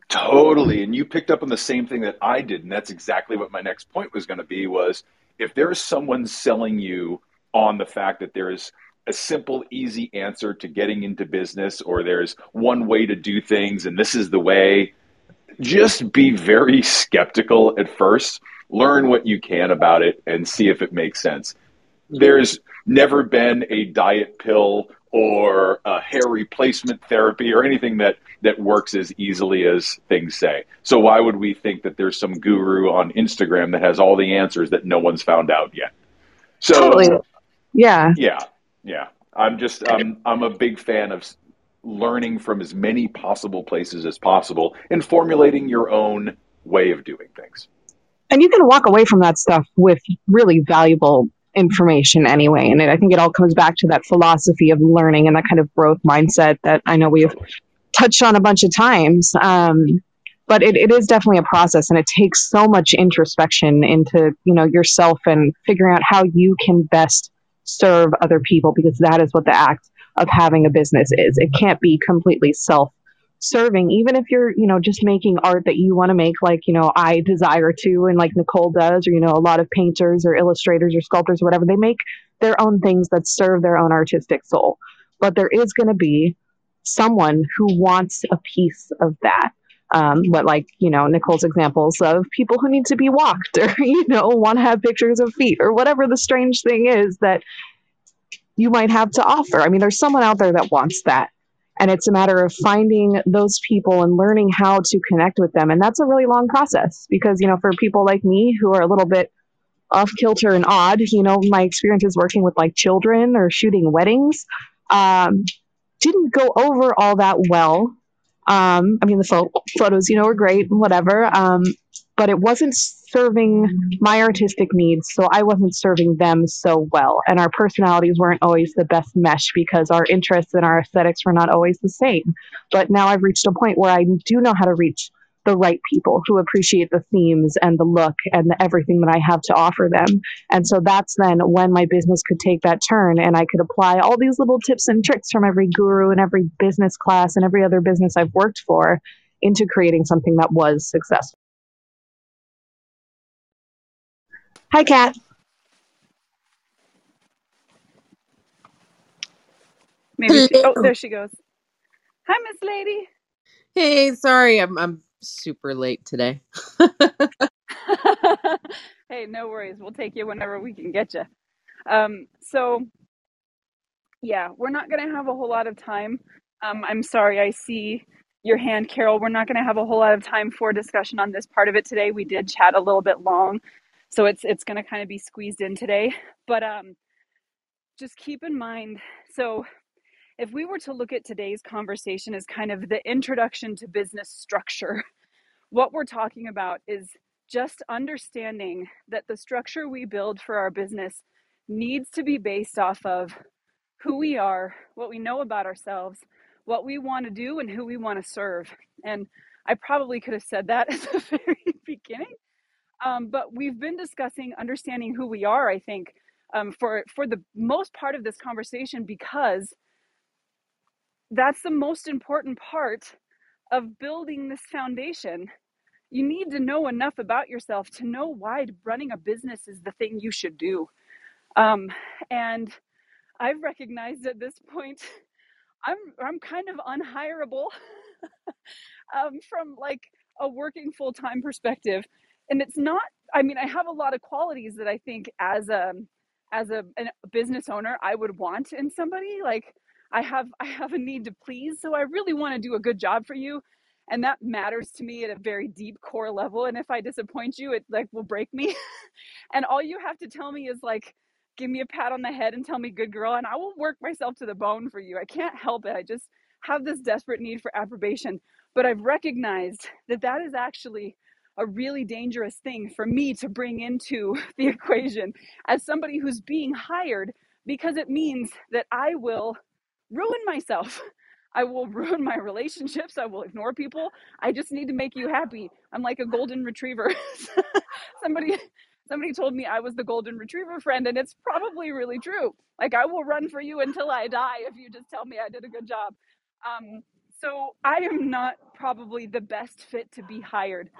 Totally, and you picked up on the same thing that I did, and that's exactly what my next point was going to be. Was if there's someone selling you on the fact that there is a simple, easy answer to getting into business, or there's one way to do things, and this is the way. Just be very skeptical at first. Learn what you can about it and see if it makes sense. There's never been a diet pill or a hair replacement therapy or anything that that works as easily as things say. So why would we think that there's some guru on Instagram that has all the answers that no one's found out yet? So totally. Yeah. Yeah. Yeah, I'm just I'm I'm a big fan of learning from as many possible places as possible and formulating your own way of doing things. And you can walk away from that stuff with really valuable information anyway. And I think it all comes back to that philosophy of learning and that kind of growth mindset that I know we've touched on a bunch of times. Um, but it, it is definitely a process and it takes so much introspection into you know yourself and figuring out how you can best serve other people because that is what the act of having a business is. It can't be completely self serving even if you're you know just making art that you want to make like you know i desire to and like nicole does or you know a lot of painters or illustrators or sculptors or whatever they make their own things that serve their own artistic soul but there is going to be someone who wants a piece of that um, but like you know nicole's examples of people who need to be walked [LAUGHS] or you know want to have pictures of feet or whatever the strange thing is that you might have to offer. I mean, there's someone out there that wants that. And it's a matter of finding those people and learning how to connect with them. And that's a really long process because, you know, for people like me who are a little bit off kilter and odd, you know, my experiences working with like children or shooting weddings um, didn't go over all that well. Um, I mean, the pho- photos, you know, were great, whatever. Um, but it wasn't serving mm. my artistic needs, so I wasn't serving them so well. And our personalities weren't always the best mesh because our interests and our aesthetics were not always the same. But now I've reached a point where I do know how to reach the right people who appreciate the themes and the look and the, everything that I have to offer them. And so that's then when my business could take that turn and I could apply all these little tips and tricks from every guru and every business class and every other business I've worked for into creating something that was successful. Hi, Cat. Maybe. She, oh, there she goes. Hi, Miss Lady. Hey, sorry, I'm I'm super late today. [LAUGHS] [LAUGHS] hey, no worries. We'll take you whenever we can get you. Um, so, yeah, we're not going to have a whole lot of time. Um, I'm sorry, I see your hand, Carol. We're not going to have a whole lot of time for discussion on this part of it today. We did chat a little bit long, so it's it's going to kind of be squeezed in today. But um, just keep in mind. So, if we were to look at today's conversation as kind of the introduction to business structure, [LAUGHS] what we're talking about is just understanding that the structure we build for our business needs to be based off of who we are, what we know about ourselves, what we want to do, and who we want to serve. And I probably could have said that [LAUGHS] at the very beginning, um, but we've been discussing understanding who we are. I think um, for for the most part of this conversation because that's the most important part of building this foundation. You need to know enough about yourself to know why running a business is the thing you should do. Um, and I've recognized at this point, I'm I'm kind of unhireable [LAUGHS] um, from like a working full time perspective, and it's not. I mean, I have a lot of qualities that I think as a as a, a business owner I would want in somebody. Like I have [LAUGHS] I have a need to please, so I really want to do a good job for you, and that matters to me at a very deep core level. And if I disappoint you, it like will break me. [LAUGHS] and all you have to tell me is like give me a pat on the head and tell me good girl and I will work myself to the bone for you. I can't help it. I just have this desperate need for approbation, but I've recognized that that is actually a really dangerous thing for me to bring into [LAUGHS] the equation as somebody who's being hired because it means that I will ruin myself. I will [LAUGHS] ruin my relationships. I will ignore people. I just need to make you happy. I'm like a golden retriever. [LAUGHS] somebody somebody told me I was the golden retriever friend and it's probably really true. Like I will run for you until I die if you just tell me I did a good job. Um, so I am not probably the best fit to be hired,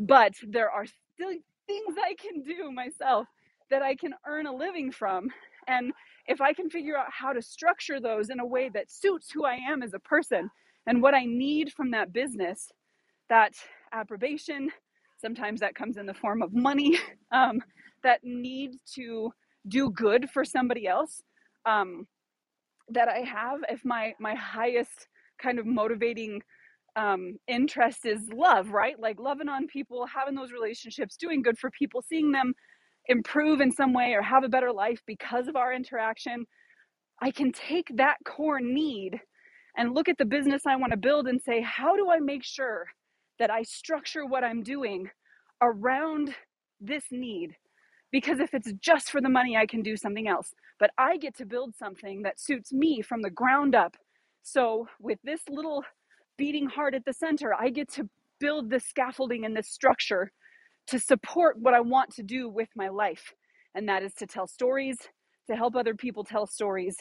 but there are still things I can do myself that I can earn a living from. And if I can figure out how to structure those in a way that suits who I am as a person and what I need from that business, that approbation, sometimes that comes in the form of money, [LAUGHS] um, that need to do good for somebody else, um, that I have, if my my highest kind of motivating um, interest is love, right? Like loving on people, having those relationships, doing good for people, seeing them improve in some way or have a better life because of our interaction, I can take that core need and look at the business I want to build and say, how do I make sure that I structure what I'm doing around this need? Because if it's just for the money, I can do something else. But I get to build something that suits me from the ground up. So, with this little beating heart at the center, I get to build this scaffolding and this structure to support what I want to do with my life. And that is to tell stories, to help other people tell stories,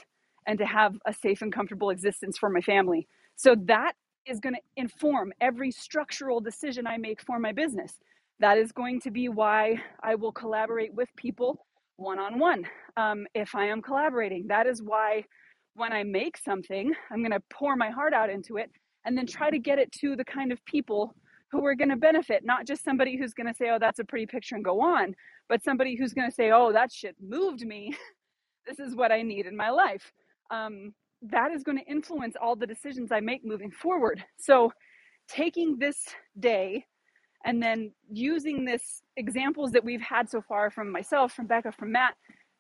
and to have a safe and comfortable existence for my family. So that is going to inform every structural decision I make for my business. That is going to be why I will collaborate with people one on one if I am collaborating. That is why when I make something, I'm going to pour my heart out into it and then try to get it to the kind of people who are going to benefit, not just somebody who's going to say, oh, that's a pretty picture and go on, but somebody who's going to say, oh, that shit moved me. [LAUGHS] this is what I need in my life. Um, that is going to influence all the decisions I make moving forward. So, taking this day and then using this examples that we've had so far from myself, from Bekka, from Matt,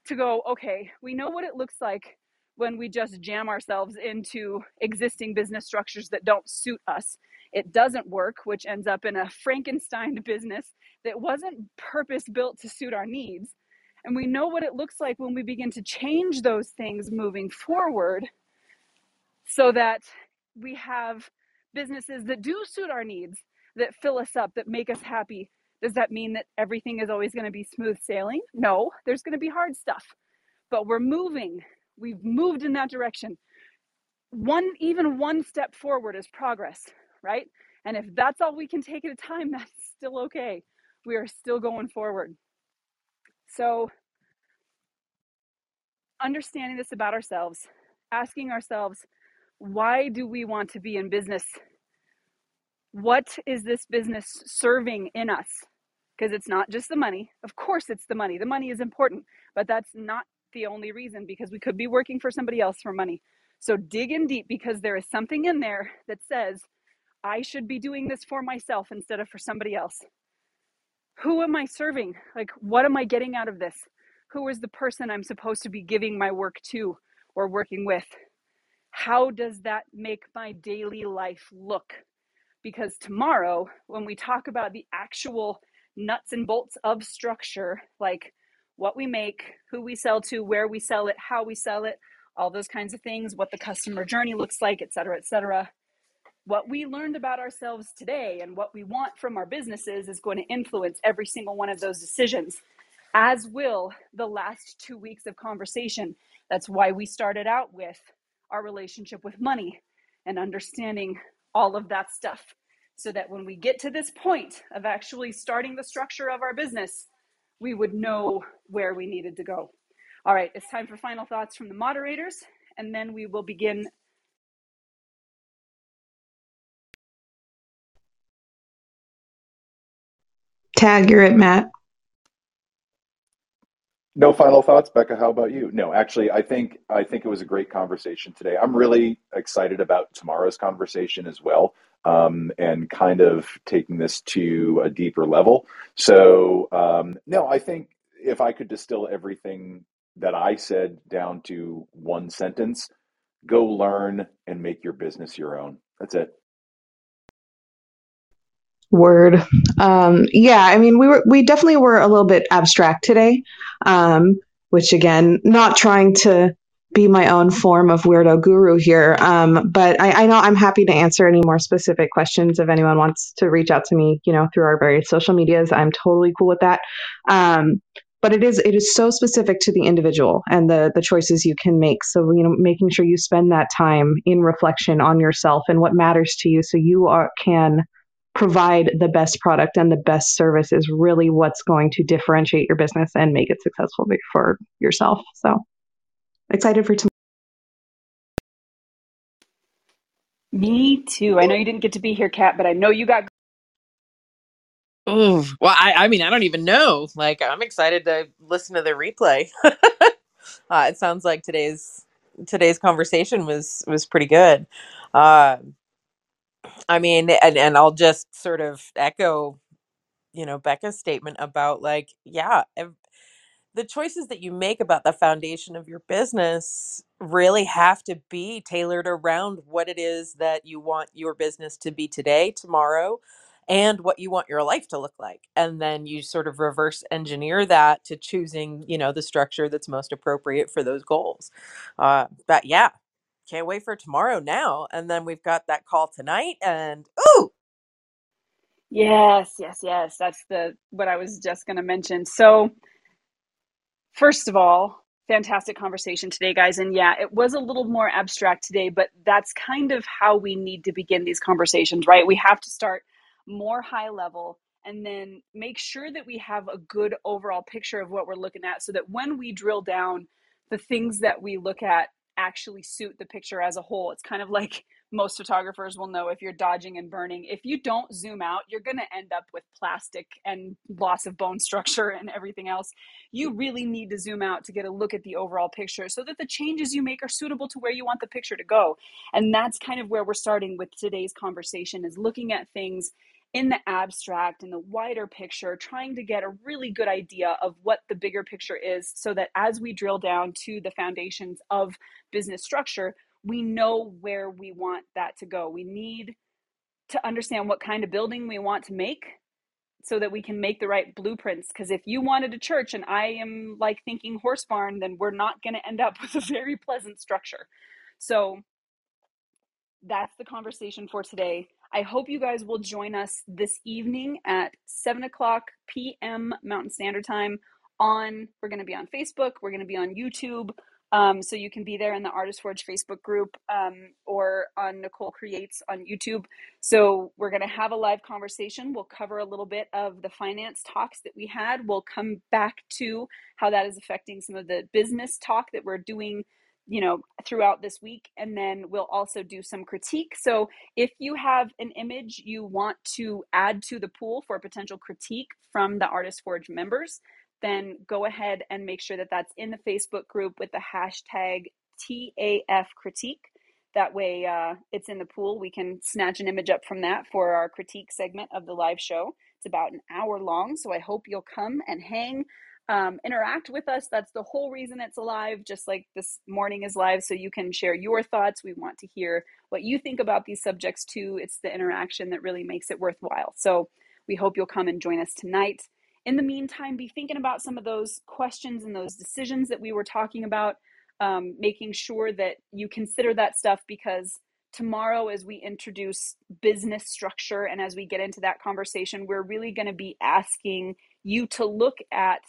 to go, okay, we know what it looks like when we just jam ourselves into existing business structures that don't suit us. It doesn't work, which ends up in a Frankenstein business that wasn't purpose built to suit our needs. And we know what it looks like when we begin to change those things moving forward so that we have businesses that do suit our needs, that fill us up, that make us happy. Does that mean that everything is always going to be smooth sailing? No, there's going to be hard stuff, but we're moving. We've moved in that direction. One, even one step forward is progress, right? And if that's all we can take at a time, [LAUGHS] that's still okay. We are still going forward. So, understanding this about ourselves, asking ourselves, why do we want to be in business? What is this business serving in us? Because it's not just the money. Of course, it's the money. The money is important, but that's not the only reason because we could be working for somebody else for money. So dig in deep because there is something in there that says, I should be doing this for myself instead of for somebody else. Who am I serving? Like, what am I getting out of this? Who is the person I'm supposed to be giving my work to or working with? How does that make my daily life look? Because tomorrow, when we talk about the actual nuts and bolts of structure, like what we make, who we sell to, where we sell it, how we sell it, all those kinds of things, what the customer journey looks like, et cetera, et cetera. What we learned about ourselves today and what we want from our businesses is going to influence every single one of those decisions, as will the last two weeks of conversation. That's why we started out with our relationship with money and understanding all of that stuff so that when we get to this point of actually starting the structure of our business, we would know where we needed to go. All right, it's time for final thoughts from the moderators, and then we will begin. Tag, you're it, Matt. No final thoughts, Bekka. How about you? No, actually, I think I think it was a great conversation today. I'm really excited about tomorrow's conversation as well, um, and kind of taking this to a deeper level. So, um, no, I think if I could distill everything that I said down to one sentence, go learn and make your business your own. That's it. Word. Um, yeah, I mean, we were we definitely were a little bit abstract today, um, which again, not trying to be my own form of weirdo guru here, um, but I, I know I'm happy to answer any more specific questions if anyone wants to reach out to me, you know, through our various social medias. I'm totally cool with that. Um, but it is it is so specific to the individual and the the choices you can make. So you know, making sure you spend that time in reflection on yourself and what matters to you, so you are can provide the best product and the best service is really what's going to differentiate your business and make it successful for yourself. So excited for tomorrow. Me too. I know you didn't get to be here, Cat, but I know you got. Oh, well, I, I mean, I don't even know. Like, I'm excited to listen to the replay. [LAUGHS] uh, it sounds like today's today's conversation was was pretty good. Uh, I mean, and and I'll just sort of echo, you know, Bekka's statement about like, yeah, ev- the choices that you make about the foundation of your business really have to be tailored around what it is that you want your business to be today, tomorrow, and what you want your life to look like. And then you sort of reverse engineer that to choosing, you know, the structure that's most appropriate for those goals. Uh, but yeah, can't wait for tomorrow now. And then we've got that call tonight. And ooh, Yes, yes, yes. That's the what I was just going to mention. So, first of all, fantastic conversation today, guys. And yeah, it was a little more abstract today, but that's kind of how we need to begin these conversations, right? We have to start more high level and then make sure that we have a good overall picture of what we're looking at so that when we drill down, the things that we look at actually suit the picture as a whole. It's kind of like most photographers will know if you're dodging and burning. If you don't zoom out, you're going to end up with plastic and loss of bone [LAUGHS] structure and everything else. You really need to zoom out to get a look at the overall picture so that the changes you make are suitable to where you want the picture to go. And that's kind of where we're starting with today's conversation is looking at things in the abstract in the wider picture trying to get a really good idea of what the bigger picture is so that as we drill down to the foundations of business structure we know where we want that to go. We need to understand what kind of building we want to make so that we can make the right blueprints. Because if you wanted a church and I am like thinking horse barn, then we're not going to end up [LAUGHS] with a very pleasant structure. So that's the conversation for today. I hope you guys will join us this evening at 7 o'clock p.m. Mountain Standard Time on, we're going to be on Facebook, we're going to be on YouTube. Um, so you can be there in the Artist Forge Facebook group um, or on Nicole Creates on YouTube. So we're going to have a live conversation. We'll cover a little bit of the finance talks that we had. We'll come back to how that is affecting some of the business talk that we're doing you know throughout this week and then we'll also do some critique so if you have an image you want to add to the pool for potential critique from the artist forge members then go ahead and make sure that that's in the Facebook group with the hashtag TAF critique. That way, uh, it's in the pool. We can snatch an image up from that for our critique segment of the live show. It's about an hour long, so I hope you'll come and hang, um, interact with us. That's the whole reason it's alive, just like this morning is live, so you can share your thoughts. We want to hear what you think about these subjects too. It's the interaction that really makes it worthwhile. So we hope you'll come and join us tonight in the meantime, be thinking about some of those questions and those decisions that we were talking about, um, making sure that you consider that stuff because tomorrow, as we introduce business structure and as we get into that conversation, we're really going to be asking you to look at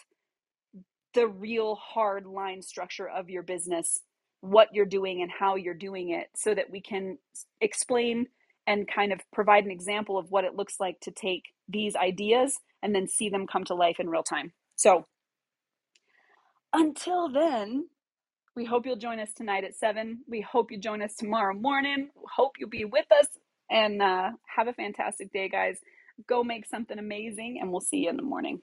the real hard line structure of your business, what you're doing and how you're doing it, so that we can explain and kind of provide an example of what it looks like to take these ideas and then see them come to life in real time. So until then, we hope you'll join us tonight at 7. We hope you join us tomorrow morning. Hope you'll be with us and uh, have a fantastic day, guys. Go make something amazing, and we'll see you in the morning.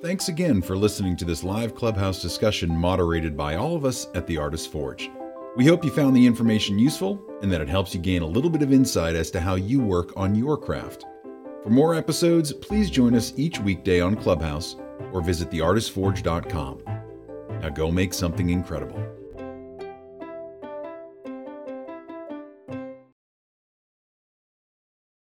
Thanks again for listening to this live clubhouse discussion moderated by all of us at the Artist Forge. We hope you found the information useful and that it helps you gain a little bit of insight as to how you work on your craft. For more episodes, please join us each weekday on Clubhouse or visit theartistforge.com. Now go make something incredible.